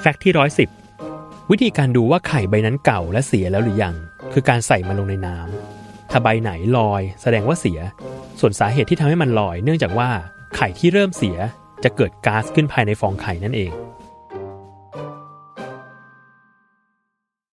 แฟกต์ที่ร้อยสิบวิธีการดูว่าไข่ใบนั้นเก่าและเสียแล้วหรือยัง คือการใส่มันลงในน้ำถ้าใบไหนลอย แสดงว่าเสีย ส่วนสาเหตุที่ทำให้มันลอย เนื่องจากว่าไข่ที่เริ่มเสียจะเกิดก๊าซขึ้นภายในฟองไข่นั่นเอง